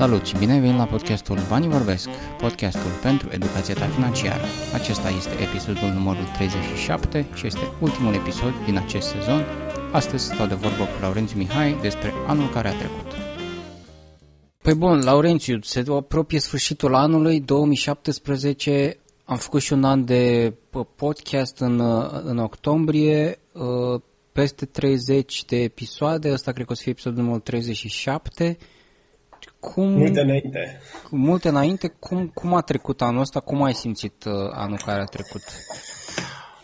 Salut și bine ai venit la podcastul Banii Vorbesc, podcastul pentru educația ta financiară. Acesta este episodul numărul 37 și este ultimul episod din acest sezon. Astăzi stau de vorbă cu Laurențiu Mihai despre anul care a trecut. Păi bun, Laurențiu, se apropie sfârșitul anului 2017, am făcut și un an de podcast în, în octombrie, ă, peste 30 de episoade, ăsta cred că o să fie episodul numărul 37 cum, multe înainte. Multe înainte. Cum, cum a trecut anul ăsta? Cum ai simțit uh, anul care a trecut?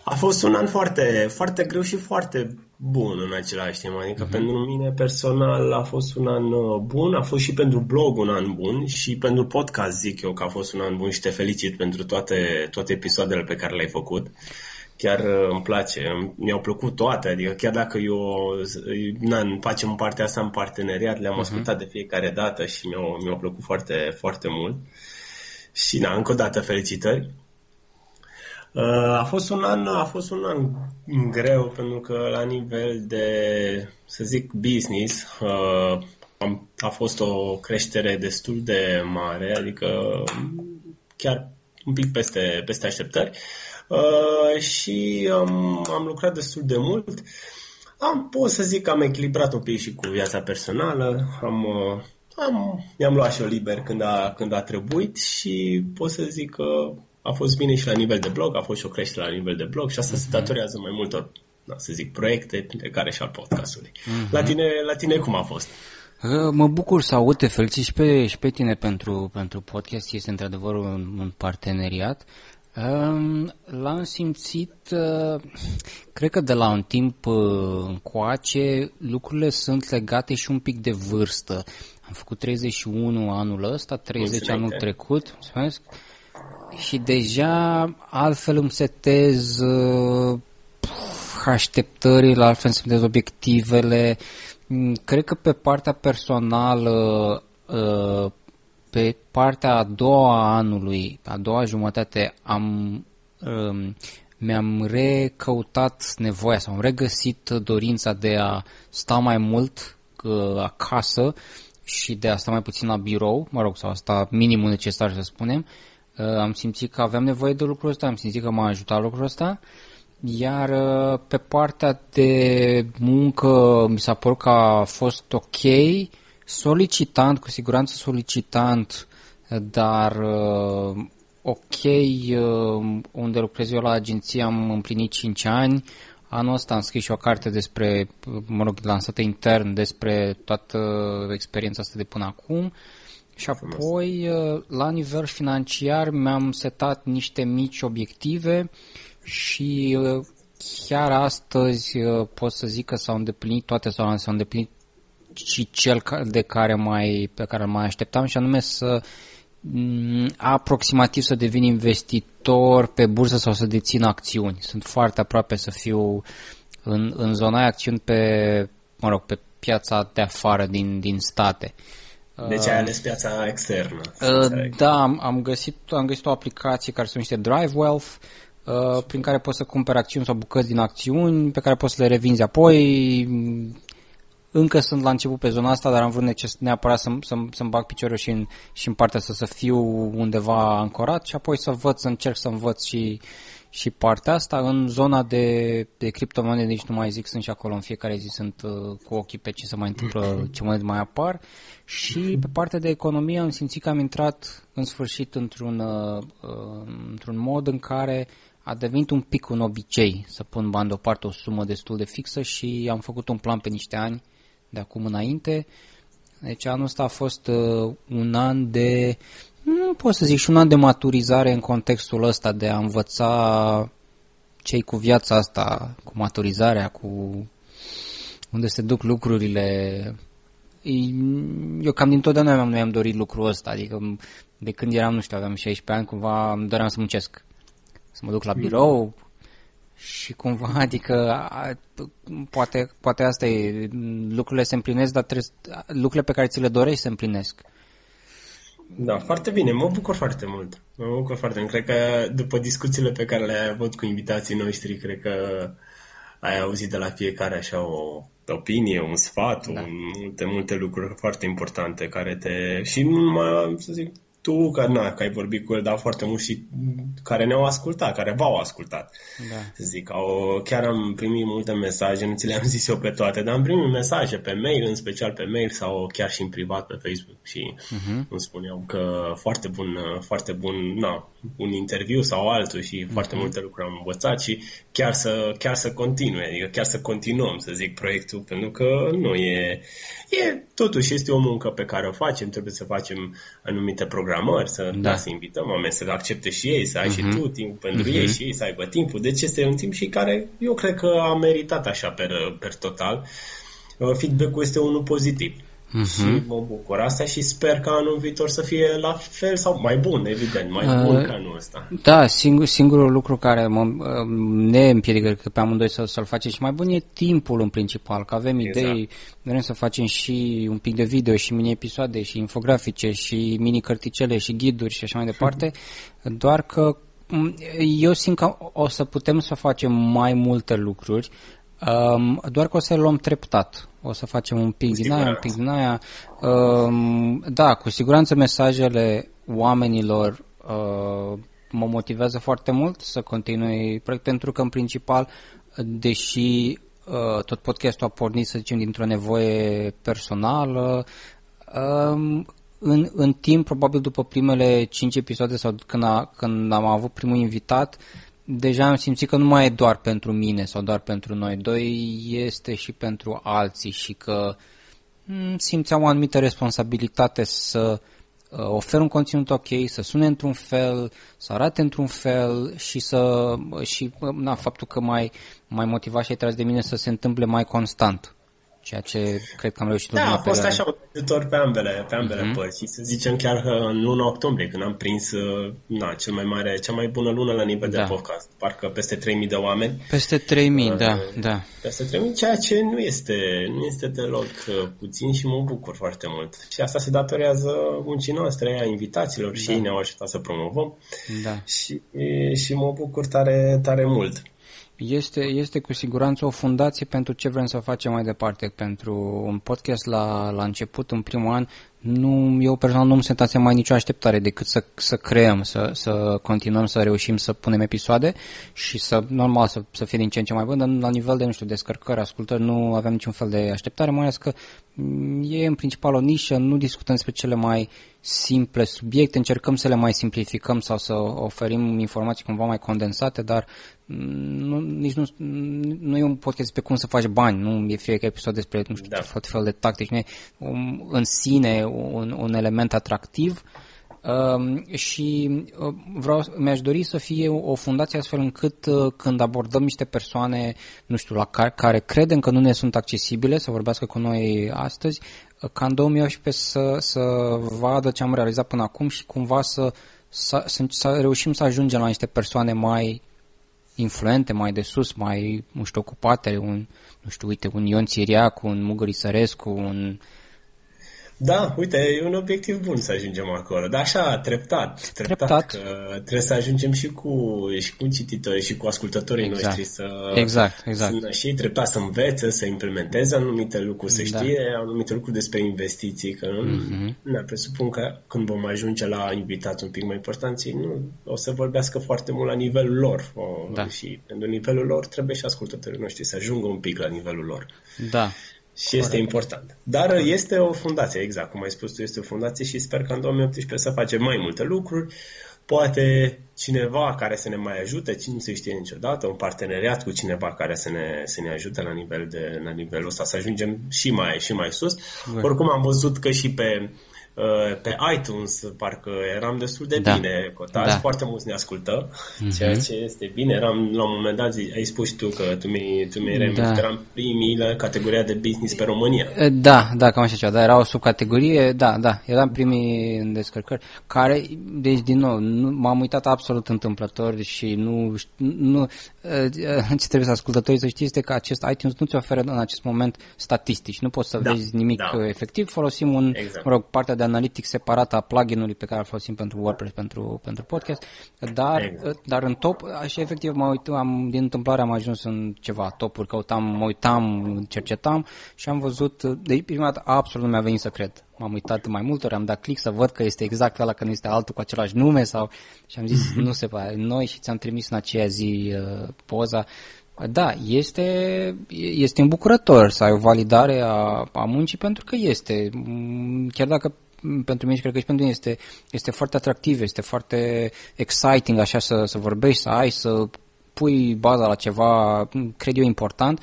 A fost un an foarte, foarte greu și foarte bun în același timp. Adică uh-huh. pentru mine personal a fost un an uh, bun, a fost și pentru blog un an bun și pentru podcast zic eu că a fost un an bun și te felicit pentru toate, toate episoadele pe care le-ai făcut. Uh, chiar uh, îmi place. Mi-au plăcut toate, adică chiar dacă eu na, facem partea asta în parteneriat, le-am uh-huh. ascultat de fiecare dată și mi-au, mi-au plăcut foarte, foarte mult. Și na, încă o dată felicitări. Uh, a fost un an, a fost un an greu pentru că la nivel de, să zic, business, uh, a fost o creștere destul de mare, adică chiar un pic peste, peste așteptări. Uh, și um, am lucrat destul de mult. Am, pot să zic că am echilibrat un pic și cu viața personală, am, uh, am, mi-am luat și o liber când a, când a trebuit și pot să zic că a fost bine și la nivel de blog, a fost și o creștere la nivel de blog și asta mm-hmm. se mhm. datorează mai multor, da, să zic, proiecte, printre care și al podcastului. Mm-hmm. La, tine, la tine cum a fost? Uh, mă bucur să aud, te felicit și pe, și pe tine pentru, pentru podcast, este într-adevăr un, un parteneriat. L-am simțit, uh, cred că de la un timp uh, încoace, lucrurile sunt legate și un pic de vârstă. Am făcut 31 anul ăsta, 30 Mulțumesc. anul trecut, mulțumesc, și deja altfel îmi setez uh, așteptările, altfel îmi setez obiectivele. Mm, cred că pe partea personală pe partea a doua a anului, a doua jumătate, am, um, mi-am recăutat nevoia sau am regăsit dorința de a sta mai mult uh, acasă și de a sta mai puțin la birou, mă rog, sau asta minimul necesar să spunem. Uh, am simțit că aveam nevoie de lucrul ăsta, am simțit că m-a ajutat lucrul ăsta. Iar uh, pe partea de muncă mi s-a părut că a fost ok, solicitant, cu siguranță solicitant, dar uh, ok, uh, unde lucrez eu la agenție am împlinit 5 ani, Anul ăsta am scris și o carte despre, mă rog, lansată intern despre toată experiența asta de până acum. Și apoi, uh, la nivel financiar, mi-am setat niște mici obiective și chiar astăzi pot să zic că s-au îndeplinit toate sau s-au îndeplinit și cel de care mai, pe care mai așteptam și anume să mm, aproximativ să devin investitor pe bursă sau să dețin acțiuni. Sunt foarte aproape să fiu în, în zona acțiuni pe, mă rog, pe piața de afară din, din state. Deci ai ales piața externă. Uh, da, am, am, găsit, am găsit o aplicație care se numește Drive Wealth, uh, prin care poți să cumperi acțiuni sau bucăți din acțiuni, pe care poți să le revinzi apoi, încă sunt la început pe zona asta, dar am vrut neces- neapărat să, să, să-mi bag piciorul și în, și în partea asta să fiu undeva ancorat și apoi să văd, să încerc să învăț și, și partea asta. În zona de, de criptomonede nici nu mai zic, sunt și acolo în fiecare zi, sunt uh, cu ochii pe ce se mai întâmplă, ce monede mai apar. Și pe partea de economie am simțit că am intrat în sfârșit într-un, uh, uh într-un mod în care a devenit un pic un obicei să pun bani deoparte o sumă destul de fixă și am făcut un plan pe niște ani de acum înainte. Deci anul ăsta a fost uh, un an de, nu pot să zic, și un an de maturizare în contextul ăsta de a învăța cei cu viața asta, cu maturizarea, cu unde se duc lucrurile. Eu cam din totdeauna mi-am dorit lucrul ăsta, adică de când eram, nu știu, aveam 16 ani, cumva îmi doream să muncesc. Să mă duc la birou, și cumva, adică, a, poate, poate asta e, lucrurile se împlinesc, dar trebuie, lucrurile pe care ți le dorești se împlinesc. Da, foarte bine, mă bucur foarte mult. Mă bucur foarte mult. Cred că după discuțiile pe care le-ai avut cu invitații noștri, cred că ai auzit de la fiecare așa o opinie, un sfat, da. un, multe, multe lucruri foarte importante care te... Și nu numai, să zic, tu, că, na, că ai vorbit cu el, dar foarte mult și care ne-au ascultat, care v-au ascultat. Da. Să zic, au, chiar am primit multe mesaje, nu ți le-am zis eu pe toate, dar am primit mesaje pe mail, în special pe mail sau chiar și în privat pe Facebook și uh-huh. îmi spuneau că foarte bun, foarte bun, na, un interviu sau altul și uh-huh. foarte multe lucruri am învățat și chiar să, chiar să continue, adică chiar să continuăm, să zic, proiectul, pentru că nu e, e totuși este o muncă pe care o facem, trebuie să facem anumite programări, să, da. Da, să invităm oameni să accepte și ei, să ai uh-huh. și mhm. tu timp pentru uh-huh. ei și ei să aibă timpul. Deci este un timp și care eu cred că a meritat așa per, per total. Uh, feedback-ul este unul pozitiv. Uh-huh. Și mă bucur asta și sper că anul viitor să fie la fel sau mai bun, evident, mai uh, bun ca anul ăsta. Da, singur, singurul lucru care mă, uh, ne împiedică că pe amândoi să, să-l facem și mai bun e timpul în principal, că avem exact. idei, vrem să facem și un pic de video și mini-episoade și infografice și mini-cărticele și ghiduri și așa mai departe, doar că mm, eu simt că o să putem să facem mai multe lucruri, um, doar că o să le luăm treptat o să facem un pic din aia, un pic din aia. Uh, da, cu siguranță mesajele oamenilor uh, mă motivează foarte mult să continui proiect, pentru că în principal, deși uh, tot podcastul a pornit, să zicem, dintr-o nevoie personală, uh, în, în timp, probabil după primele 5 episoade sau când, a, când am avut primul invitat, uh, deja am simțit că nu mai e doar pentru mine sau doar pentru noi doi, este și pentru alții și că mm, simțeam o anumită responsabilitate să uh, ofer un conținut ok, să sune într-un fel, să arate într-un fel și să și na, faptul că mai mai motivat și ai tras de mine să se întâmple mai constant ceea ce cred că am reușit Da, a fost așa un pe ambele, pe ambele uh-huh. părți. Să zicem chiar că în luna octombrie, când am prins uh, na, cel mai mare, cea mai bună lună la nivel da. de podcast, parcă peste 3000 de oameni. Peste 3000, uh, da, da. Peste 3000, ceea ce nu este, nu este deloc uh, puțin și mă bucur foarte mult. Și asta se datorează muncii noastre, a invitațiilor da. și ei ne-au ajutat să promovăm. Da. Și, și mă bucur tare, tare mult este, este cu siguranță o fundație pentru ce vrem să facem mai departe. Pentru un podcast la, la început, în primul an, nu, eu personal nu îmi sentasem mai nicio așteptare decât să, să creăm, să, să continuăm să reușim să punem episoade și să, normal, să, să fie din ce în ce mai bun, dar la nivel de, nu știu, descărcări, ascultări, nu avem niciun fel de așteptare, mai ales că mm, e în principal o nișă, nu discutăm despre cele mai simple subiecte, încercăm să le mai simplificăm sau să oferim informații cumva mai condensate, dar nu, nici nu, nu e un podcast despre cum să faci bani, nu e fiecare episod despre, nu știu, da. tot fel de tactici, nu e um, în sine un, un element atractiv um, și uh, vreau, mi-aș dori să fie o, o fundație astfel încât uh, când abordăm niște persoane, nu știu, la care, care credem că nu ne sunt accesibile să vorbească cu noi astăzi, uh, ca în 2018 să, să vadă ce am realizat până acum și cumva să, să, să, să reușim să ajungem la niște persoane mai influente, mai de sus, mai, nu știu, ocupate, un, nu știu, uite, un Ion Țiriacu, un Mugări Sărescu, un da, uite, e un obiectiv bun să ajungem acolo, dar așa, treptat, treptat, treptat. că trebuie să ajungem și cu, și cu cititorii și cu ascultătorii exact. noștri să, exact, exact. Să, și treptat să învețe, să implementeze anumite lucruri, să da. știe anumite lucruri despre investiții, că mm-hmm. ne presupun că când vom ajunge la invitați un pic mai importanți, nu o să vorbească foarte mult la nivelul lor o, da. și pentru nivelul lor trebuie și ascultătorii noștri să ajungă un pic la nivelul lor. Da, și este important. Dar este o fundație, exact cum ai spus tu, este o fundație și sper că în 2018 să facem mai multe lucruri. Poate cineva care să ne mai ajute, cine nu se știe niciodată, un parteneriat cu cineva care să ne, să ne ajute la, nivel de, la nivelul ăsta, să ajungem și mai, și mai sus. Oricum am văzut că și pe Uh, pe iTunes parcă eram destul de da. bine cotați, da. foarte mulți ne ascultă, uh-huh. ceea ce este bine. Eram la un moment dat, ai spus tu că tu mi-ai, tu mi-ai da. eram primii la categoria de business pe România. Uh, da, da, cam așa ceva, dar era o subcategorie, da, da, eram primii în descărcări, care, deci din nou, nu, m-am uitat absolut întâmplător și nu, nu uh, ce trebuie să ascultătorii să știți este că acest iTunes nu ți oferă în acest moment statistici, nu poți să da, vezi nimic da. efectiv, folosim un, exact. mă rog, partea de analytics separată a pluginului pe care îl folosim pentru WordPress, pentru, pentru podcast, dar, exact. dar în top, așa efectiv mă uit, am, din întâmplare am ajuns în ceva topuri, căutam, mă uitam, cercetam și am văzut, de prima dată absolut nu mi-a venit să cred. M-am uitat mai multe ori, am dat click să văd că este exact ăla, că nu este altul cu același nume sau și am zis, mm-hmm. nu se poate, noi și ți-am trimis în aceea zi uh, poza da, este, este îmbucurător să ai o validare a, a muncii pentru că este, mm, chiar dacă pentru mine și cred că și pentru mine este, este foarte atractiv, este foarte exciting așa să, să vorbești, să ai, să pui baza la ceva, cred eu, important.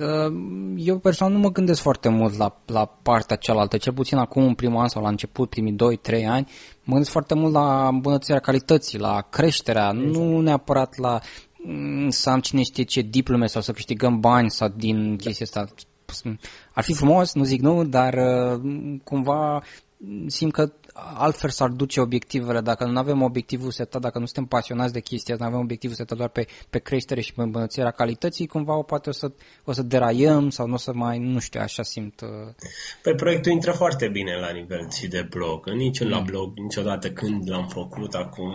Uh, eu personal nu mă gândesc foarte mult la, la partea cealaltă, cel puțin acum în primul an sau la început, primii 2-3 ani, mă gândesc foarte mult la îmbunătățirea calității, la creșterea, exact. nu neapărat la Mm, să am cine știe ce diplome sau să câștigăm bani sau din chestia asta. Ar fi frumos, nu zic nu, dar uh, cumva simt că altfel s-ar duce obiectivele. Dacă nu avem obiectivul setat, dacă nu suntem pasionați de chestia nu avem obiectivul setat doar pe, pe creștere și pe îmbunătățirea calității, cumva o poate o să, o să deraiem sau nu o să mai, nu știu, așa simt. Uh... Păi proiectul intră foarte bine la nivel și de blog. Nici mm. la blog, niciodată când l-am făcut acum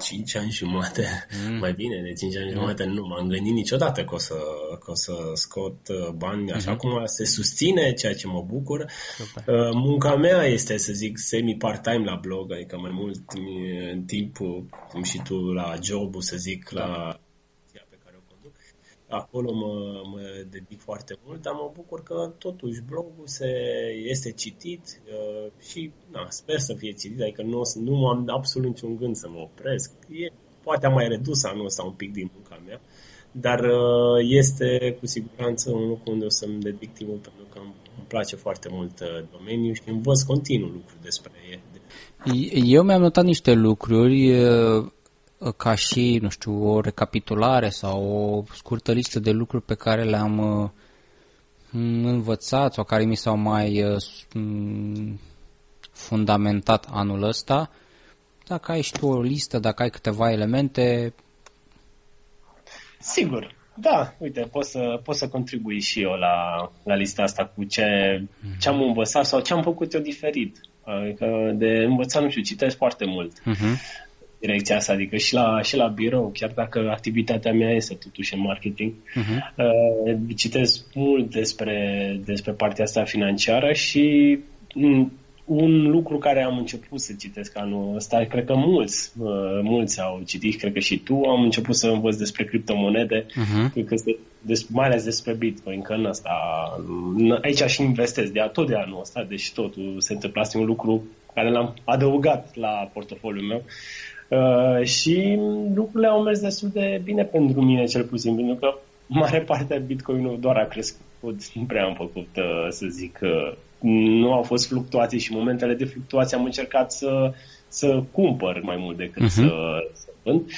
5 ani jumate, mm. mai bine de 5 ani mm. jumate, nu m-am gândit niciodată că o să, că o să scot uh, bani așa mm-hmm. cum se susține, ceea ce mă bucur. Super. Uh, munca mea este, să zic, semi part-time la blog, adică mai mult în timp, cum și tu la job să zic, la pe care o conduc. Acolo mă, mă dedic foarte mult, dar mă bucur că totuși blogul se, este citit uh, și na, sper să fie citit, adică nu, nu am absolut niciun gând să mă opresc. E, poate am mai redus anul ăsta un pic din munca mea, dar uh, este cu siguranță un lucru unde o să-mi dedic timpul pentru că îmi place foarte mult uh, domeniul și învăț continuu lucruri despre el. Eu mi-am notat niște lucruri uh, ca și, nu știu, o recapitulare sau o scurtă listă de lucruri pe care le-am învățat sau care mi s-au mai fundamentat anul ăsta. Dacă ai și tu o listă, dacă ai câteva elemente, Sigur, da, uite, pot să, pot să contribui și eu la, la lista asta cu ce, ce am învățat sau ce am făcut eu diferit. Adică de învățat, nu știu, citesc foarte mult. Uh-huh. Direcția asta, adică și la, și la birou, chiar dacă activitatea mea este totuși în marketing, uh-huh. uh, citesc mult despre, despre partea asta financiară și un lucru care am început să citesc anul ăsta, cred că mulți, uh, mulți au citit, cred că și tu, am început să învăț despre criptomonede, uh-huh. cred că este, des, mai ales despre Bitcoin, că în asta, aici și investez de tot de anul ăsta, deci totul se întâmplă, este un lucru care l-am adăugat la portofoliul meu. Uh, și lucrurile au mers destul de bine pentru mine, cel puțin, pentru că mare parte a Bitcoin-ul doar a crescut. Nu prea am făcut, uh, să zic, uh, nu au fost fluctuații și momentele de fluctuație am încercat să, să cumpăr mai mult decât uh-huh. să, să vând.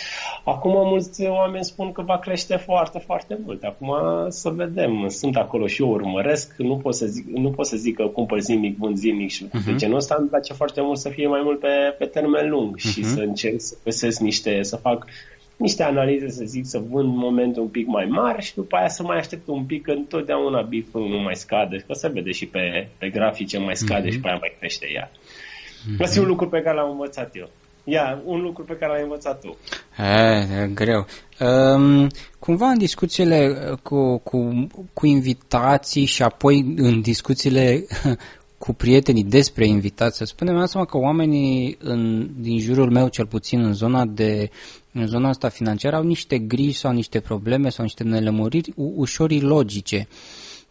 Acum mulți oameni spun că va crește foarte, foarte mult. Acum să vedem. Sunt acolo și eu urmăresc. Nu pot să zic, nu pot să zic că cumpăr zilnic, vând zilnic și uh-huh. de genul ăsta. Îmi place foarte mult să fie mai mult pe, pe termen lung uh-huh. și să încerc să găsesc niște, să fac niște analize, să zic, să vând momentul un pic mai mare și după aia să mai aștept un pic, că întotdeauna bif nu mai scade, că se vede și pe, pe grafice mai scade mm-hmm. și pe aia mai crește ea. Mm-hmm. Asta e un lucru pe care l-am învățat eu. Ia, un lucru pe care l-ai învățat tu. E, greu. Um, cumva în discuțiile cu, cu, cu invitații și apoi în discuțiile cu prietenii despre invitații, să spunem, am că oamenii în, din jurul meu, cel puțin în zona de în zona asta financiară au niște griji sau niște probleme sau niște nelămuriri ușor logice.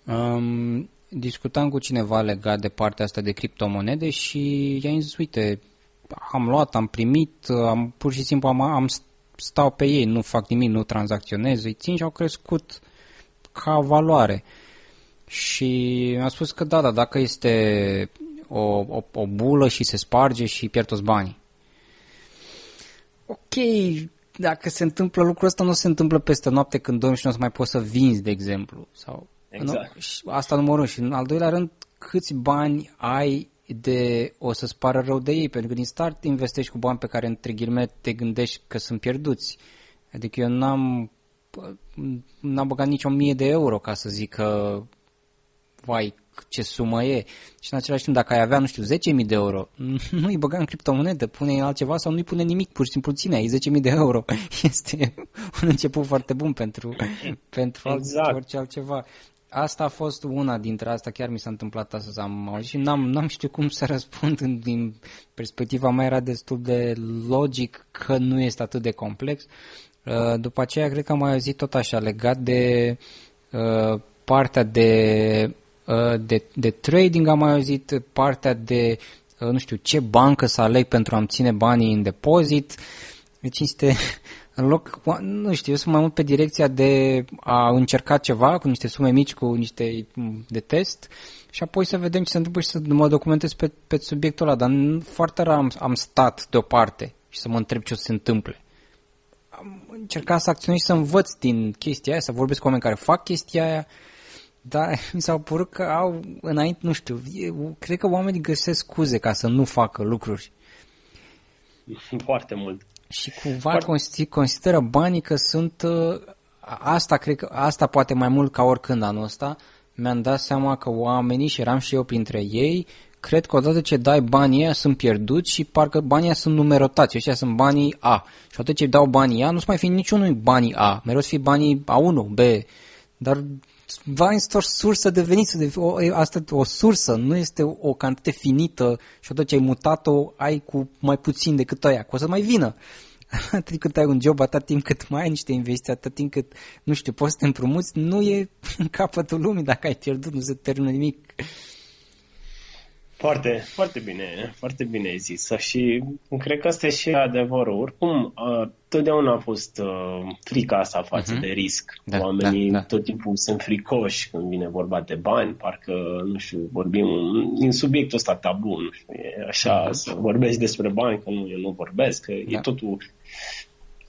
Um, discutam cu cineva legat de partea asta de criptomonede și i-am zis, uite, am luat, am primit, am, pur și simplu am, am stau pe ei, nu fac nimic, nu tranzacționez, îi țin și au crescut ca valoare. Și mi-a spus că da, da, dacă este o, o, o bulă și se sparge și pierd toți banii ok, dacă se întâmplă lucrul ăsta, nu se întâmplă peste noapte când dormi și nu o să mai poți să vinzi, de exemplu. Sau, exact. Nu? Și asta numărul Și în al doilea rând, câți bani ai de o să-ți pară rău de ei, pentru că din start investești cu bani pe care, între ghilme, te gândești că sunt pierduți. Adică eu n-am, n-am băgat nici o mie de euro ca să zic că, vai, ce sumă e. Și în același timp, dacă ai avea, nu știu, 10.000 de euro, nu-i băga în criptomonedă, pune altceva sau nu-i pune nimic, pur și simplu ține, ai 10.000 de euro. Este un început foarte bun pentru, pentru exact. orice altceva. Asta a fost una dintre asta, chiar mi s-a întâmplat astăzi, am auzit și n-am, n-am știut cum să răspund din perspectiva mea, era destul de logic că nu este atât de complex. Uh, după aceea, cred că am mai auzit tot așa, legat de uh, partea de, uh, de, de trading, am mai auzit partea de, nu știu, ce bancă să aleg pentru a-mi ține banii în depozit. Deci este, în loc, nu știu, eu sunt mai mult pe direcția de a încerca ceva cu niște sume mici, cu niște de test și apoi să vedem ce se întâmplă și să mă documentez pe, pe subiectul ăla, dar foarte rar am, am stat deoparte și să mă întreb ce o să se întâmple. Am încercat să acționez și să învăț din chestia aia, să vorbesc cu oameni care fac chestia aia, dar mi s-au părut că au, înainte, nu știu, eu, cred că oamenii găsesc scuze ca să nu facă lucruri. Foarte mult. Și cumva Foarte... consideră banii că sunt, uh, asta cred că, asta poate mai mult ca oricând anul ăsta, mi-am dat seama că oamenii, și eram și eu printre ei, cred că odată ce dai banii ăia sunt pierduți și parcă banii ăia sunt numerotați, ăștia sunt banii A. Și odată ce dau banii A, nu-ți mai fi niciunul banii A, mereu să fie banii A1, B. Dar banii sunt o sursă de venit, o, asta o sursă, nu este o cantitate finită și odată ce ai mutat-o, ai cu mai puțin decât aia, că o să mai vină. Atât cât ai un job, atât timp cât mai ai niște investiții, atât timp cât, nu știu, poți să te împrumuți, nu e în capătul lumii dacă ai pierdut, nu se termină nimic. Foarte, foarte bine, foarte bine ai zis. Și cred că asta e și adevărul. Oricum, totdeauna a fost frica asta față uh-huh. de risc. Da, Oamenii da, da. tot timpul sunt fricoși când vine vorba de bani, parcă, nu știu, vorbim din subiectul ăsta tabu, nu știu, e așa, uh-huh. să vorbești despre bani, că nu, eu nu vorbesc, că da. e totul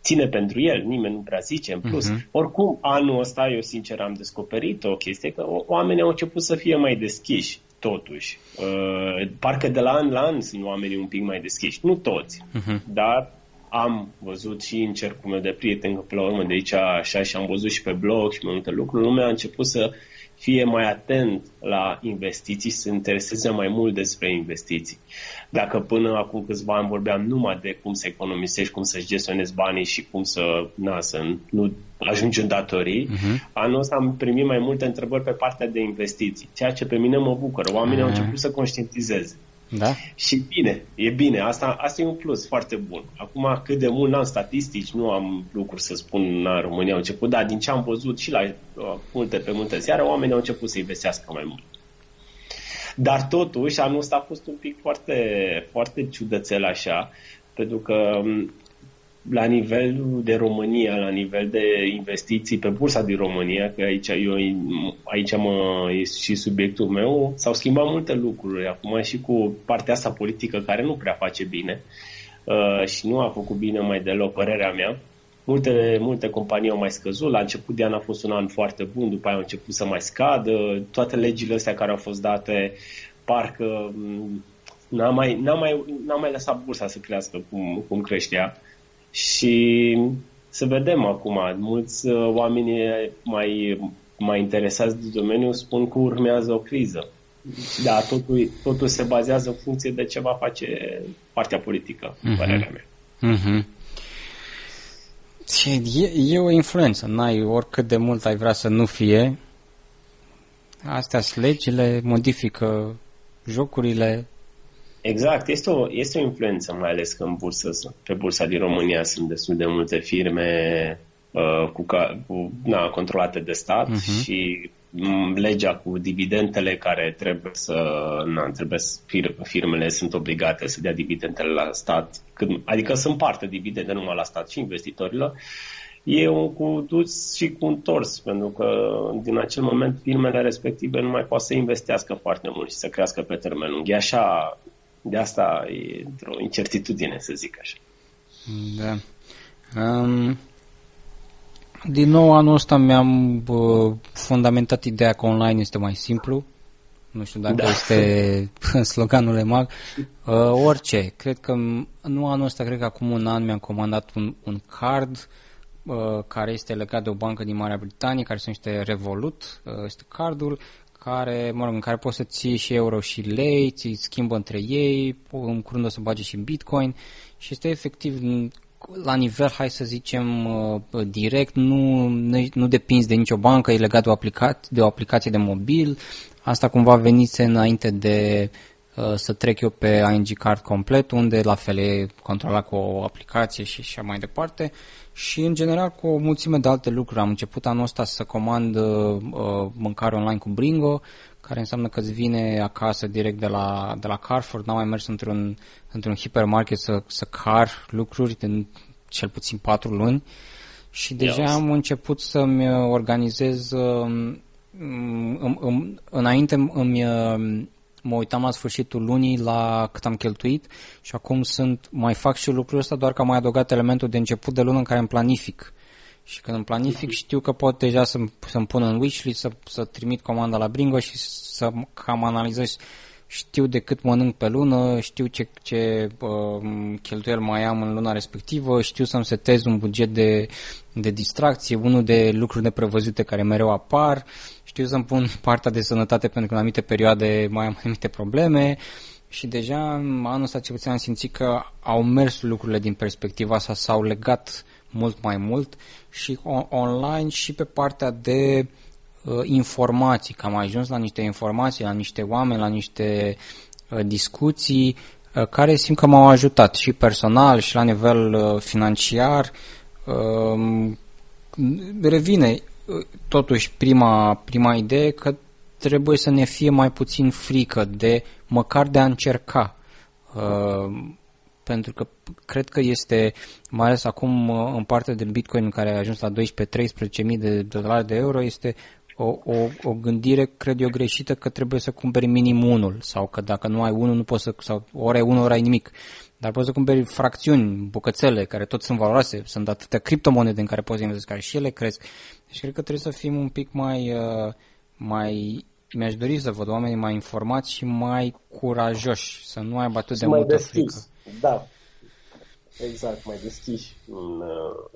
ține pentru el, nimeni nu prea zice în plus. Uh-huh. Oricum, anul ăsta, eu sincer am descoperit o chestie, că oamenii au început să fie mai deschiși totuși. Uh, parcă de la an la an sunt oamenii un pic mai deschiși. Nu toți, uh-huh. dar am văzut și în cercul meu de prieteni, că pe la urmă de aici așa și am văzut și pe blog și mai multe lucruri, lumea a început să fie mai atent la investiții, să se intereseze mai mult despre investiții. Dacă până acum câțiva ani vorbeam numai de cum să economisești, cum să-și gestionezi banii și cum să, na, să nu ajungi în datorii, uh-huh. anul ăsta am primit mai multe întrebări pe partea de investiții, ceea ce pe mine mă bucură. Oamenii uh-huh. au început să conștientizeze. Da? Și bine, e bine, asta, asta e un plus foarte bun. Acum cât de mult n-am statistici, nu am lucruri să spun în România au început, dar din ce am văzut și la uh, multe pe multe ziare, oamenii au început să investească mai mult. Dar totuși, anul ăsta a fost un pic foarte, foarte ciudățel așa, pentru că um, la nivel de România, la nivel de investiții pe bursa din România, că aici, eu, aici mă, e și subiectul meu, s-au schimbat multe lucruri. Acum și cu partea asta politică care nu prea face bine uh, și nu a făcut bine mai deloc, părerea mea. Multe, multe companii au mai scăzut, la început de an a fost un an foarte bun, după aia au început să mai scadă, toate legile astea care au fost date, parcă mm, n-a mai, n-a mai, n-a mai lăsat bursa să crească cum, cum creștea. Și să vedem acum, mulți uh, oameni mai, mai interesați de domeniu spun că urmează o criză. Da, totul, totul se bazează în funcție de ce va face partea politică, uh-huh. părerea mea. Uh-huh. Și e, e o influență, n-ai oricât de mult ai vrea să nu fie. Astea sunt legile, modifică jocurile, Exact, este o, este o influență, mai ales că în bursă, pe bursa din România sunt destul de multe firme uh, cu, cu, na, controlate de stat uh-huh. și mm, legea cu dividendele care trebuie să, na, trebuie să fir, firmele sunt obligate să dea dividendele la stat, când, adică sunt parte dividende numai la stat și investitorilor, e un cu dus și cu întors, pentru că din acel moment firmele respective nu mai pot să investească foarte mult și să crească pe termen lung. E așa de asta e într-o incertitudine, să zic așa. Da. Um, din nou, anul ăsta mi-am uh, fundamentat ideea că online este mai simplu. Nu știu dacă da. este sloganul EMAG. Uh, orice. Cred că, nu anul ăsta, cred că acum un an mi-am comandat un, un card uh, care este legat de o bancă din Marea Britanie, care se numește Revolut, uh, este cardul care, mă rog, în care poți să ții și euro și lei, ți schimbă între ei, în curând o să bage și Bitcoin și este efectiv la nivel, hai să zicem, uh, direct, nu, nu depinzi de nicio bancă, e legat de o, aplicație, de o aplicație de mobil. Asta cumva venise înainte de uh, să trec eu pe ING Card complet, unde la fel e controlat cu o aplicație și așa mai departe. Și în general cu o mulțime de alte lucruri. Am început anul ăsta să comand uh, mâncare online cu Bringo, care înseamnă că îți vine acasă direct de la, de la Carrefour, n-am mai mers într-un, într-un hipermarket să, să car lucruri de cel puțin patru luni și deja yes. am început să-mi organizez um, um, um, înainte îmi, um, mă uitam la sfârșitul lunii la cât am cheltuit și acum sunt, mai fac și lucrul ăsta doar că am mai adăugat elementul de început de lună în care îmi planific. Și când îmi planific știu că pot deja să-mi, să-mi pun în wishlist, să, să trimit comanda la Bringo și să cam analizez. Știu de cât mănânc pe lună, știu ce, ce uh, cheltuieli mai am în luna respectivă, știu să-mi setez un buget de, de distracție, unul de lucruri neprevăzute care mereu apar, știu să-mi pun partea de sănătate pentru că în anumite perioade mai am anumite probleme și deja anul ăsta ce puțin am simțit că au mers lucrurile din perspectiva asta, s-au legat mult mai mult și on- online și pe partea de uh, informații, că am ajuns la niște informații, la niște oameni, la niște uh, discuții uh, care simt că m-au ajutat și personal și la nivel uh, financiar. Uh, revine uh, totuși prima, prima idee că trebuie să ne fie mai puțin frică de măcar de a încerca. Uh, pentru că cred că este, mai ales acum uh, în partea de Bitcoin care a ajuns la 12-13 mii de dolari de euro, este o, o, o gândire, cred eu, greșită că trebuie să cumperi minim unul sau că dacă nu ai unul, nu poți să, sau ori ai unul, ori ai nimic. Dar poți să cumperi fracțiuni, bucățele, care tot sunt valoroase, sunt atâtea criptomonede în care poți investi, care și ele cresc. Deci cred că trebuie să fim un pic mai, uh, mai mi-aș dori să văd oamenii mai informați și mai curajoși, să nu aibă atât de multă deschis. frică. Da, exact, mai deschiși în,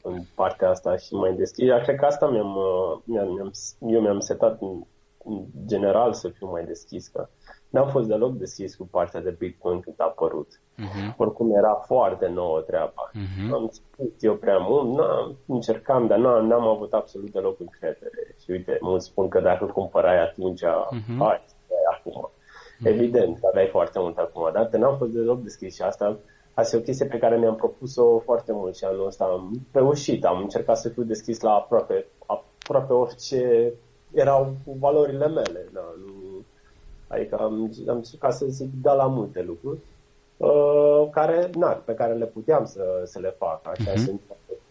în partea asta și mai deschiși. Cred că asta mi-am, mi-am, mi-am, eu mi-am setat în, în general să fiu mai deschis, că n-am fost deloc deschis cu partea de Bitcoin când a apărut. Uh-huh. Oricum era foarte nouă treaba. Uh-huh. Am spus eu prea mult, n-am, încercam, dar n-am, n-am avut absolut deloc încredere. Și uite, mulți spun că dacă cumpărai atunci, uh-huh. hai, acum. Uh-huh. Evident, aveai foarte mult acum, dar n-am fost deloc deschis și asta Asta e o chestie pe care mi-am propus-o foarte mult și anul ăsta am reușit. Am încercat să fiu deschis la aproape, aproape orice erau valorile mele. Da, nu, adică am, am încercat să zic da la multe lucruri uh, care, na, pe care le puteam să, să le fac. Așa uh-huh. sunt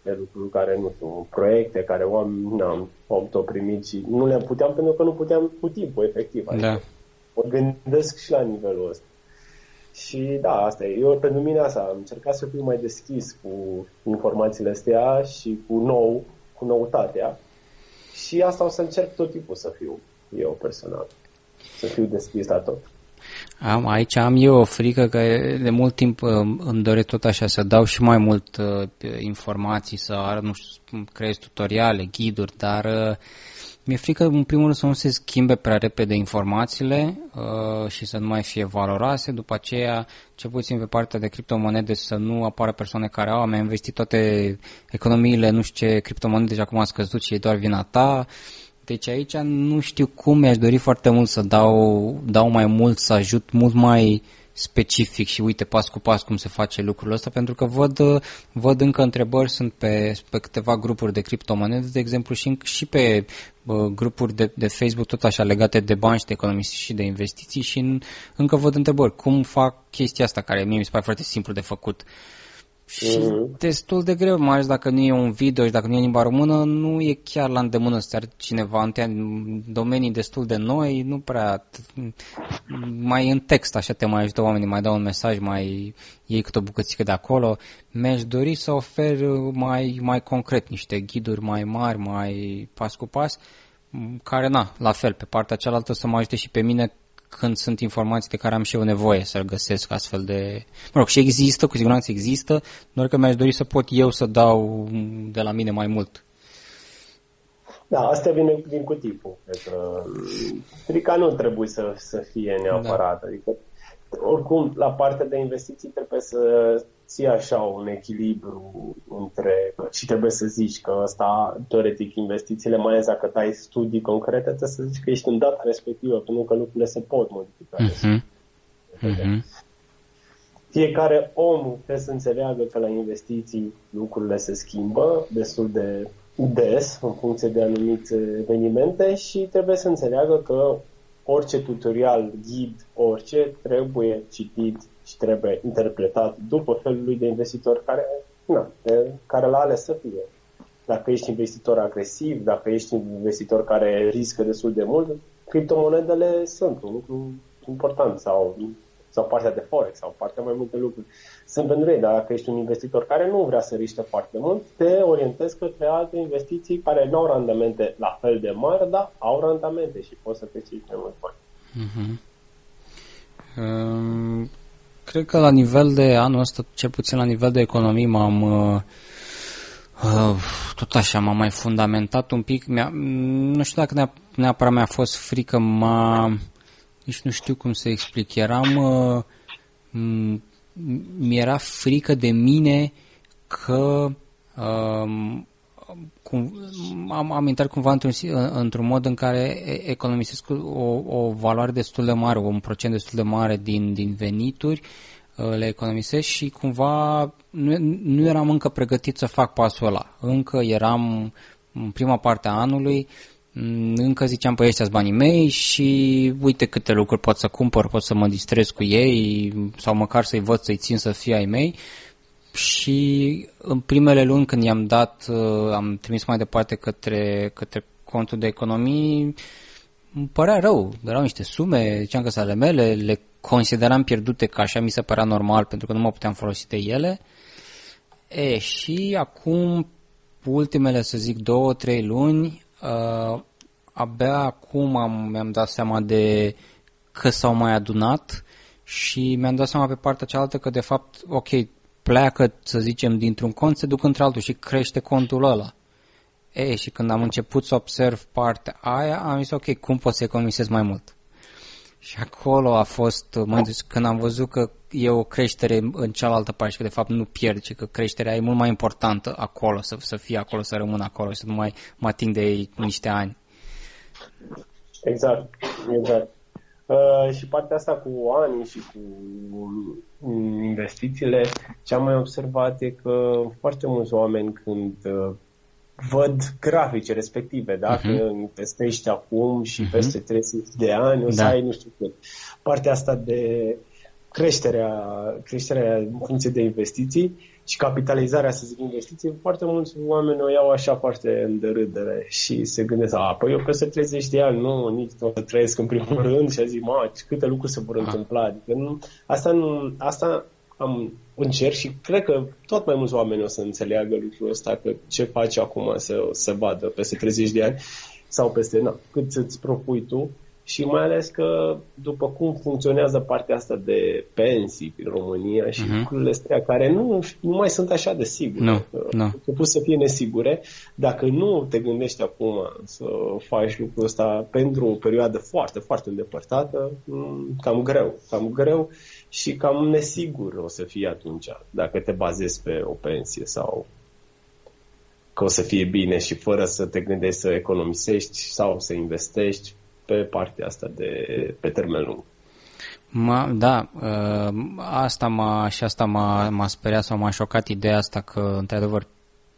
de lucruri care, nu știu, proiecte care oameni n-am autoprimit și nu le puteam pentru că nu puteam cu timpul, efectiv. Adică da. Mă gândesc și la nivelul ăsta. Și da, asta e. Eu, pentru mine asta, am încercat să fiu mai deschis cu informațiile astea și cu nou, cu noutatea. Și asta o să încerc tot timpul să fiu eu personal. Să fiu deschis la tot. Am, aici am eu o frică că de mult timp uh, îmi doresc tot așa să dau și mai mult uh, informații, să arăt, nu știu, creez tutoriale, ghiduri, dar uh, mi-e frică, în primul rând, să nu se schimbe prea repede informațiile uh, și să nu mai fie valoroase. După aceea, ce puțin pe partea de criptomonede, să nu apară persoane care au, am investit toate economiile, nu știu ce criptomonede, deja acum a scăzut și e doar vina ta. Deci aici nu știu cum mi-aș dori foarte mult să dau, dau mai mult, să ajut mult mai uh, specific și uite pas cu pas cum se face lucrul ăsta, pentru că văd, văd încă întrebări, sunt pe, pe câteva grupuri de criptomonede, de exemplu, și, și pe uh, grupuri de, de Facebook tot așa legate de bani și de economii și de investiții și în, încă văd întrebări. Cum fac chestia asta, care mie mi se pare foarte simplu de făcut? Uh, și mm-hmm. destul de greu, mai ales dacă nu e un video și dacă nu e limba română, nu e chiar la îndemână să ar cineva în domenii destul de noi, nu prea mai în text, așa te mai ajută oamenii, mai dau un mesaj, mai iei câte o bucățică de acolo. Mi-aș dori să ofer mai, mai concret niște ghiduri mai mari, mai pas cu pas, care, na, la fel, pe partea cealaltă să mă ajute și pe mine când sunt informații de care am și eu nevoie să găsesc astfel de... Mă rog, și există, cu siguranță există, doar că mi-aș dori să pot eu să dau de la mine mai mult. Da, asta vine din cu tipul. Adică, frica nu trebuie să, să fie neapărat. Da. Adică, oricum, la partea de investiții trebuie să ții așa un echilibru între și trebuie să zici că asta, teoretic, investițiile, mai ales dacă dai studii concrete, trebuie să zici că ești în data respectivă, pentru că lucrurile se pot modifica. Uh-huh. Uh-huh. Fiecare om trebuie să înțeleagă că la investiții lucrurile se schimbă destul de des în funcție de anumite evenimente și trebuie să înțeleagă că orice tutorial, ghid, orice trebuie citit și trebuie interpretat după felul lui de investitor care, na, care l-a ales să fie. Dacă ești investitor agresiv, dacă ești investitor care riscă destul de mult, criptomonedele sunt un lucru important sau sau partea de forex sau partea mai multe lucruri. Sunt pentru ei, dar dacă ești un investitor care nu vrea să riște foarte mult, te orientezi către alte investiții care nu au randamente la fel de mari, dar au randamente și poți să câștigi mai mult bani. Uh-huh. Um, cred că la nivel de anul ăsta, cel puțin la nivel de economie, m-am uh, uh, tot așa, m-am mai fundamentat un pic. Mi-a, nu știu dacă neapărat mi-a fost frică, m-a nici nu știu cum să explic. Eram... Uh, mi-era frică de mine că um, cum, am, am intrat cumva într-un, într-un mod în care economisesc o, o valoare destul de mare, un procent destul de mare din, din venituri, uh, le economisesc și cumva nu, nu eram încă pregătit să fac pasul ăla. Încă eram în prima parte a anului, Mm, încă ziceam, păi ăștia banii mei și uite câte lucruri pot să cumpăr, pot să mă distrez cu ei sau măcar să-i văd, să-i țin să fie ai mei. Și în primele luni când i-am dat, uh, am trimis mai departe către, către contul de economii, îmi părea rău, erau niște sume, ziceam că sunt ale mele, le consideram pierdute, că așa mi se părea normal, pentru că nu mă puteam folosi de ele. E, și acum, ultimele, să zic, două, trei luni, Uh, abia acum am, mi-am dat seama de că s-au mai adunat și mi-am dat seama pe partea cealaltă că de fapt, ok, pleacă, să zicem, dintr-un cont, se duc într-altul și crește contul ăla. E, și când am început să observ partea aia, am zis, ok, cum pot să economisesc mai mult? Și acolo a fost, mă, deci când am văzut că e o creștere în cealaltă parte și că de fapt nu pierd, ci că creșterea e mult mai importantă acolo, să, să fie acolo, să rămână acolo și să nu mai mă ating de ei niște ani. Exact, exact. Uh, și partea asta cu ani și cu investițiile, ce am mai observat e că foarte mulți oameni când uh, văd grafice respective, da? Uh-huh. Că investești acum și uh-huh. peste 30 de ani o să da. ai nu știu cât. Partea asta de creșterea, creșterea în funcție de investiții și capitalizarea, să zic, investiții, foarte mulți oameni o iau așa foarte în derâdere și se gândesc, a, păi eu peste 30 de ani, nu, nici nu o să trăiesc în primul rând. Și a zic, mă, câte lucruri se vor întâmpla. Adică nu, asta, nu, asta am încerc și cred că tot mai mulți oameni o să înțeleagă lucrul ăsta, că ce faci acum să, să vadă peste 30 de ani sau peste, na, cât îți propui tu și mai ales că după cum funcționează partea asta de pensii în România și uh-huh. lucrurile astea care nu, nu mai sunt așa de sigure. Nu, nu. Început să fie nesigure. Dacă nu te gândești acum să faci lucrul ăsta pentru o perioadă foarte, foarte îndepărtată, mm, cam greu. Cam greu și cam nesigur o să fie atunci dacă te bazezi pe o pensie sau că o să fie bine și fără să te gândești să economisești sau să investești pe partea asta de pe termen lung. Ma, da, ă, asta m-a, și asta m-a, m-a speriat sau m-a șocat ideea asta că, într-adevăr,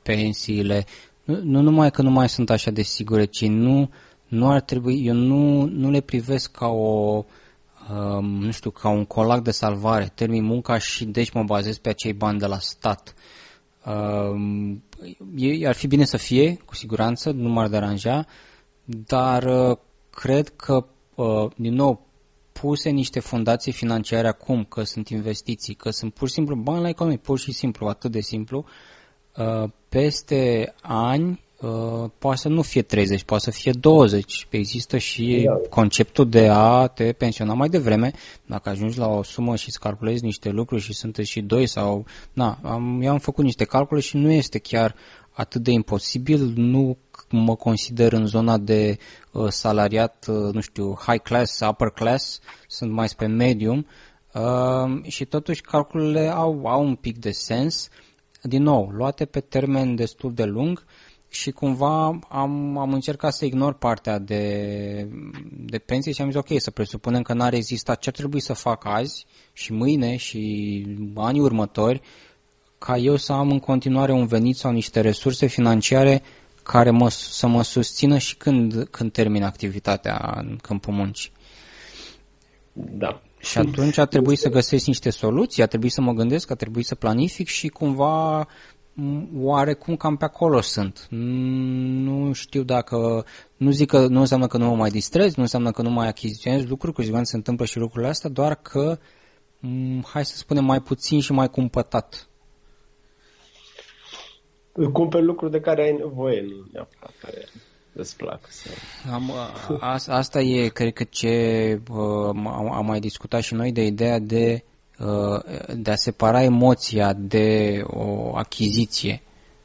pensiile, nu, nu numai că nu mai sunt așa de sigure, ci nu, nu ar trebui, eu nu, nu le privesc ca o, um, nu știu, ca un colac de salvare, termin munca și deci mă bazez pe acei bani de la stat. Um, e, ar fi bine să fie, cu siguranță, nu m-ar deranja, dar uh, cred că, uh, din nou, puse niște fundații financiare acum, că sunt investiții, că sunt pur și simplu bani la economie, pur și simplu, atât de simplu, uh, peste ani uh, poate să nu fie 30, poate să fie 20. Există și conceptul de a te pensiona mai devreme, dacă ajungi la o sumă și îți calculezi niște lucruri și sunteți și doi sau... Na, am, eu am făcut niște calcule și nu este chiar atât de imposibil, nu mă consider în zona de uh, salariat, uh, nu știu, high class, upper class, sunt mai spre medium uh, și totuși calculele au, au un pic de sens, din nou, luate pe termen destul de lung și cumva am, am încercat să ignor partea de, de pensie și am zis ok, să presupunem că n-ar exista ce ar trebui să fac azi și mâine și anii următori ca eu să am în continuare un venit sau niște resurse financiare care mă, să mă susțină și când, când termin activitatea în câmpul muncii. Da. Și atunci a trebuit să găsesc niște soluții, a trebuit să mă gândesc, a trebuit să planific și cumva oarecum cam pe acolo sunt. Nu știu dacă, nu zic că nu înseamnă că nu mă mai distrez, nu înseamnă că nu mai achiziționez lucruri, cu siguranță se întâmplă și lucrurile astea, doar că, hai să spunem, mai puțin și mai cumpătat cumperi lucruri de care ai nevoie, nu neapărat care îți plac. Să... Am, a, asta e, cred că ce uh, am, am mai discutat și noi de ideea de, uh, de a separa emoția de o achiziție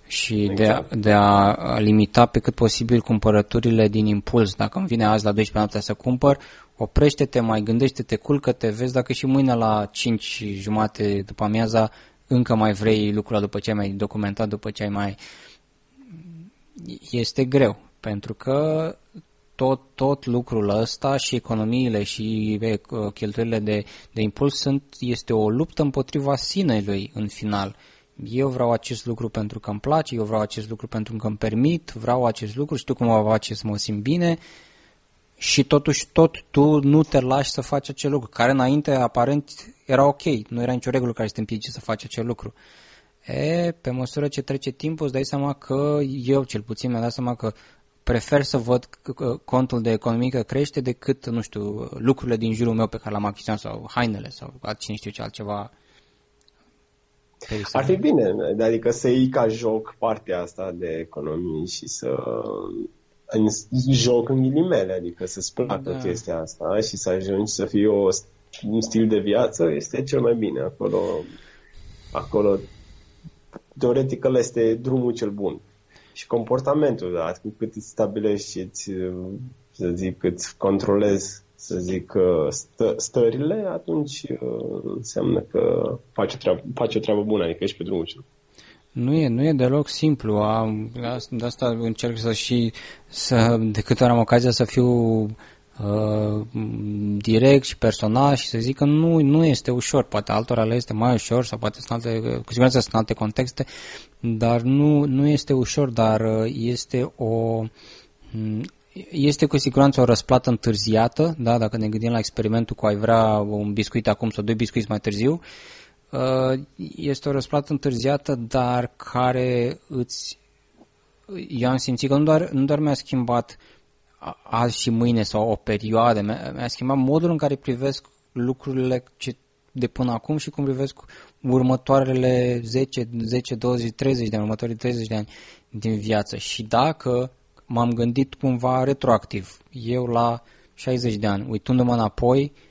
și exact. de, a, de a limita pe cât posibil cumpărăturile din impuls. Dacă îmi vine azi la 12 noaptea să cumpăr, oprește-te, mai gândește-te, culcă-te, vezi dacă și mâine la 5 jumate după amiaza încă mai vrei lucrul după ce ai mai documentat, după ce ai mai... Este greu, pentru că tot, tot lucrul ăsta și economiile și cheltuielile de, de impuls sunt, este o luptă împotriva sinelui în final. Eu vreau acest lucru pentru că îmi place, eu vreau acest lucru pentru că îmi permit, vreau acest lucru, știu cum mă face să mă simt bine și totuși tot tu nu te lași să faci acel lucru, care înainte aparent era ok, nu era nicio regulă care să te împiedice să faci acel lucru. E, pe măsură ce trece timpul îți dai seama că eu cel puțin mi-am dat seama că prefer să văd contul de economică crește decât, nu știu, lucrurile din jurul meu pe care l-am achiziționat sau hainele sau cine știu ce altceva. Ar fi bine, adică să iei ca joc partea asta de economie și să în joc în ghilimele, adică să-ți placă da. chestia asta și să ajungi să fii o, un stil de viață, este cel mai bine. Acolo, acolo teoretic ăla este drumul cel bun. Și comportamentul, da, cu cât îți stabilești și îți, să zic, îți controlezi, să zic, stă, stările, atunci uh, înseamnă că faci o, treabă, faci o treabă bună, adică ești pe drumul cel bun. Nu e, nu e deloc simplu. Am, de asta încerc să și, să, de câte ori am ocazia să fiu uh, direct și personal și să zic că nu, nu este ușor. Poate altora le este mai ușor sau poate sunt alte, cu siguranță sunt alte contexte, dar nu, nu este ușor, dar uh, este o este cu siguranță o răsplată întârziată, da? dacă ne gândim la experimentul cu ai vrea un biscuit acum sau doi biscuiți mai târziu, uh, Uh, este o răsplată întârziată, dar care îți... Eu am simțit că nu doar, nu doar mi-a schimbat azi și mâine sau o perioadă, mi-a, mi schimbat modul în care privesc lucrurile ce de până acum și cum privesc următoarele 10, 10, 20, 30 de ani, următorii 30 de ani din viață. Și dacă m-am gândit cumva retroactiv, eu la 60 de ani, uitându-mă înapoi, uh, Uh,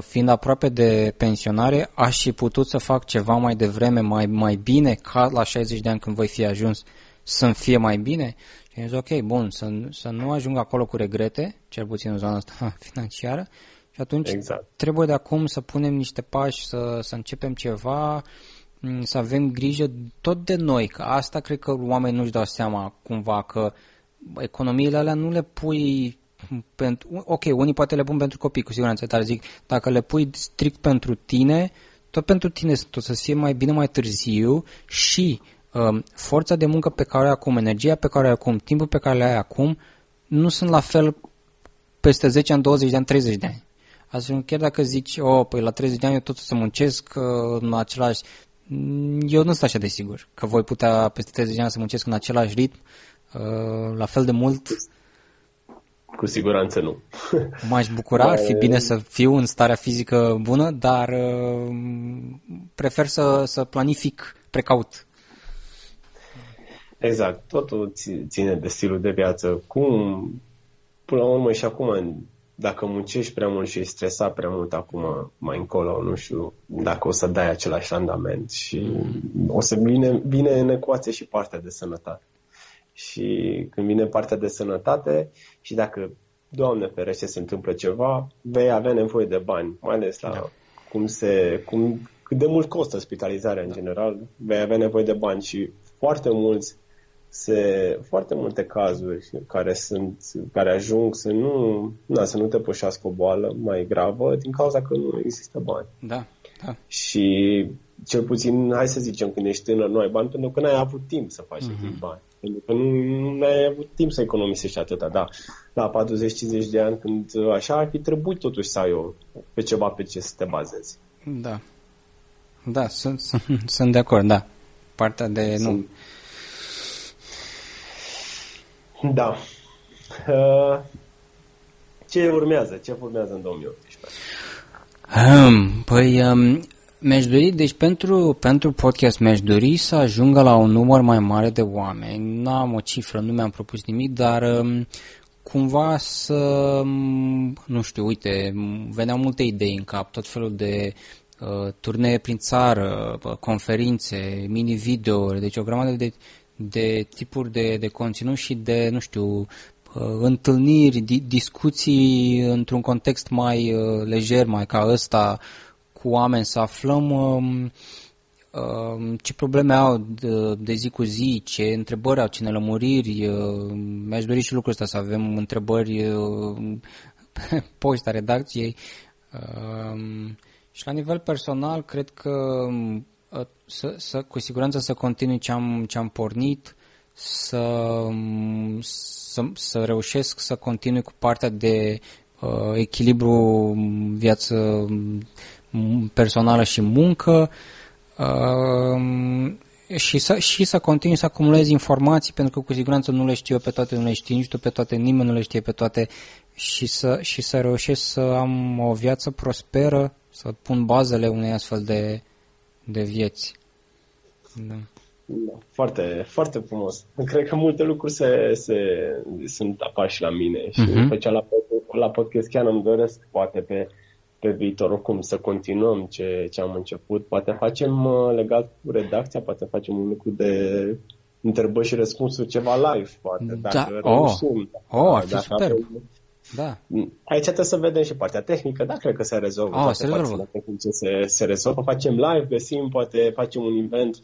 fiind aproape de pensionare, aș fi putut să fac ceva mai devreme, mai, mai bine, ca la 60 de ani când voi fi ajuns să-mi fie mai bine. Și am zis, ok, bun, să, să nu ajung acolo cu regrete, cel puțin în zona asta financiară, și atunci exact. trebuie de acum să punem niște pași, să, să începem ceva, mm, să avem grijă tot de noi, că asta cred că oamenii nu-și dau seama cumva că economiile alea nu le pui pentru, ok, unii poate le pun pentru copii, cu siguranță, dar zic, dacă le pui strict pentru tine, tot pentru tine tot să fie mai bine mai târziu și um, forța de muncă pe care o ai acum, energia pe care o ai acum, timpul pe care le ai acum, nu sunt la fel peste 10 ani, 20 de ani, 30 de ani. Astfel, chiar dacă zici, oh, păi la 30 de ani eu tot să muncesc uh, în același... Eu nu sunt așa de sigur că voi putea peste 30 de ani să muncesc în același ritm, uh, la fel de mult cu siguranță nu. M-aș bucura, ar fi bine să fiu în starea fizică bună, dar uh, prefer să, să planific precaut. Exact, totul ține de stilul de viață. Cum, până la urmă și acum, dacă muncești prea mult și ești stresat prea mult acum, mai încolo, nu știu dacă o să dai același randament și o să vine, vine în ecuație și partea de sănătate. Și când vine partea de sănătate și dacă, Doamne ferește, se întâmplă ceva, vei avea nevoie de bani, mai ales la da. cum se, cum, cât de mult costă spitalizarea în general, vei avea nevoie de bani și foarte mulți se, foarte multe cazuri care sunt, care ajung să nu, na, să nu te pășească o boală mai gravă din cauza că nu există bani. Da, da. Și cel puțin, hai să zicem, când ești tânăr, nu ai bani pentru că n-ai avut timp să faci mm-hmm. bani. Pentru că nu, nu ai avut timp să economisești atâta, da. La 40-50 de ani, când așa, ar fi trebuit totuși să ai o, pe ceva pe ce să te bazezi. Da. Da, sunt, sunt, sunt de acord, da. Partea de... Sunt, nu da. Uh, ce urmează? Ce urmează în 2018? Um, păi, um, mi-aș dori, deci pentru, pentru podcast mi-aș dori să ajungă la un număr mai mare de oameni. Nu am o cifră, nu mi-am propus nimic, dar um, cumva să, um, nu știu, uite, veneau multe idei în cap, tot felul de uh, turnee prin țară, conferințe, mini-videouri, deci o grămadă de de tipuri de, de conținut și de, nu știu, uh, întâlniri, di, discuții într-un context mai uh, lejer, mai ca ăsta, cu oameni, să aflăm um, um, ce probleme au de, de zi cu zi, ce întrebări au, ce nelămuriri. Uh, mi-aș dori și lucrul ăsta, să avem întrebări pe poșta redacției. Um, și la nivel personal, cred că Uh, să, să, cu siguranță să continui ce am, ce am pornit, să, să, să reușesc să continui cu partea de uh, echilibru viață personală și muncă uh, și, să, și să continui să acumulez informații pentru că cu siguranță nu le știu eu pe toate, nu le știu nici tu pe toate, nimeni nu le știe pe toate și să, și să reușesc să am o viață prosperă, să pun bazele unei astfel de, de vieți. Da. da. Foarte, foarte frumos. Cred că multe lucruri se, se, sunt apar și la mine și uh-huh. pe cea la, la podcast chiar îmi doresc poate pe, pe viitor oricum să continuăm ce, ce am început. Poate facem uh, legat cu redacția, poate facem un lucru de întrebări și răspunsuri, ceva live, poate, da. dacă oh. reușim. Oh, ar fi dacă super. Avem, da. Aici trebuie să vedem și partea tehnică, da, cred că se rezolvă. Oh, se rezolvă. Tehnice se, se rezolvă. Facem live, găsim, poate facem un event,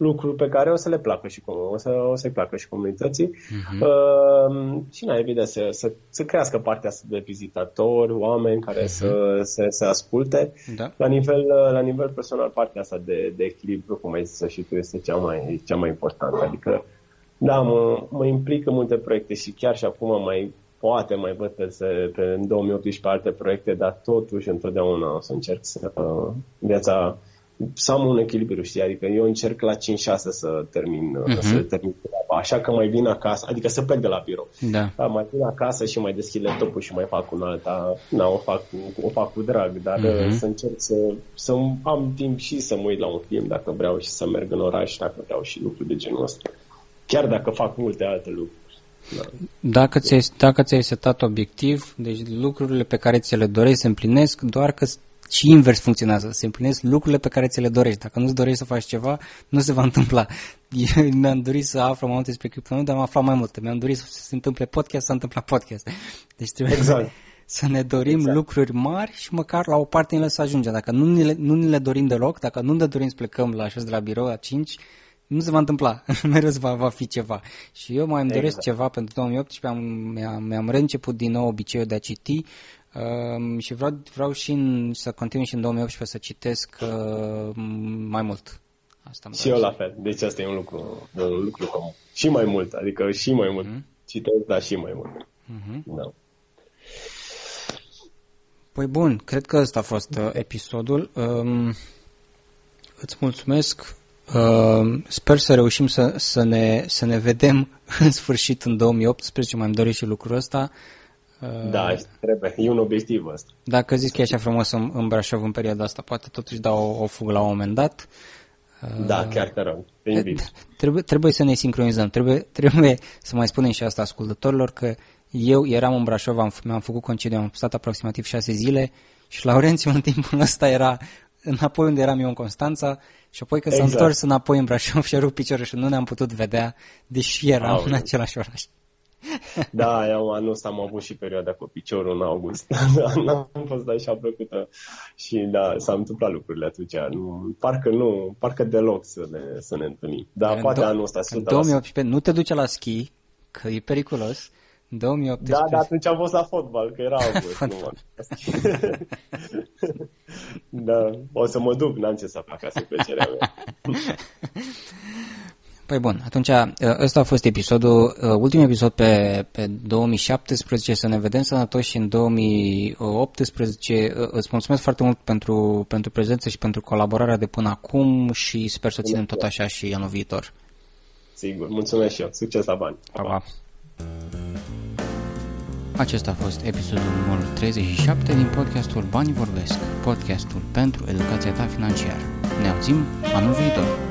lucruri pe care o să le placă și o să, o să-i placă și comunității. Uh-huh. Uh, și, na, evident, să, să, să crească partea asta de vizitatori, oameni care uh-huh. să se, să asculte. Da. La, nivel, la nivel personal, partea asta de, de echilibru, cum ai zis și tu, este cea mai, cea mai importantă. Adică, da, mă, mă implică multe proiecte și chiar și acum mai poate mai văd pe, pe în 2018 alte proiecte, dar totuși întotdeauna o să încerc să uh, viața să am un echilibru, știi? Adică eu încerc la 5-6 să termin, uh-huh. să termin treaba. Așa că mai vin acasă, adică să plec de la birou. Da. da mai vin acasă și mai deschid laptopul și mai fac un alta. Na, o fac, o fac cu drag, dar uh-huh. să încerc să, să am timp și să mă uit la un film dacă vreau și să merg în oraș dacă vreau și lucruri de genul ăsta. Chiar dacă fac multe alte lucruri. Da. Dacă ți-ai, dacă ți-ai setat obiectiv, deci lucrurile pe care ți le dorești se împlinesc, doar că și invers funcționează, se împlinesc lucrurile pe care ți le dorești. Dacă nu-ți dorești să faci ceva, nu se va întâmpla. Eu mi-am dorit să aflu mai multe despre criptomonede, dar am aflat mai multe. Mi-am dorit să se întâmple podcast, să întâmple podcast. Deci trebuie exact. să ne dorim exact. lucruri mari și măcar la o parte în să ajungem. Dacă nu ni, le, nu ni le dorim deloc, dacă nu ne dorim să plecăm la jos de la birou la 5, nu se va întâmpla, mereu va, va fi ceva. Și eu mai îmi doresc exact. ceva pentru 2018, am, mi-am, mi-am reînceput din nou obiceiul de a citi um, și vreau, vreau și în, să continui și în 2018 să citesc uh, mai mult. Asta și eu la fel, deci asta e un lucru, un lucru comun. Și mai mult, adică și mai mult. Mm-hmm. Citesc, dar și mai mult. Mm-hmm. Da. Păi bun, cred că ăsta a fost uh, episodul. Um, îți mulțumesc Uh, sper să reușim să, să, ne, să ne vedem în sfârșit în 2018, mai îmi doresc și lucrul ăsta. Uh, da, trebuie, e un obiectiv ăsta. Dacă zici că e așa frumos în, în Brașov în perioada asta, poate totuși dau o, o fugă la un moment dat. Uh, da, chiar te rog, te invit. Trebuie, trebuie să ne sincronizăm, trebuie, trebuie să mai spunem și asta ascultătorilor că Eu eram în Brașov, am, mi-am făcut concediu, am stat aproximativ șase zile și Laurențiu în timpul ăsta era înapoi unde eram eu în Constanța și apoi că exact. s-a întors înapoi în Brașov și a rupt piciorul și nu ne-am putut vedea, deși eram Aoleu. în același oraș. Da, eu anul ăsta am avut și perioada cu piciorul în august. N-am fost așa plăcută și da, s-au întâmplat lucrurile atunci. Nu, parcă nu, parcă deloc să ne, să ne întâlnim. Dar în poate do- anul ăsta 100%. În 2018 nu te duce la schi, că e periculos. 2018. Da, dar atunci am fost la fotbal, că era august. nu da, o să mă duc, n-am ce să fac, asta e plăcerea mea. Păi bun, atunci ă, ăsta a fost episodul, ă, ultimul episod pe, pe 2017, să ne vedem sănătoși în 2018. Ă, îți mulțumesc foarte mult pentru, pentru prezență și pentru colaborarea de până acum și sper să ținem tot așa și anul viitor. Sigur, mulțumesc și eu. Succes la bani. Pa, pa. Acesta a fost episodul numărul 37 din podcastul Banii Vorbesc, podcastul pentru educația ta financiară. Ne auzim anul viitor.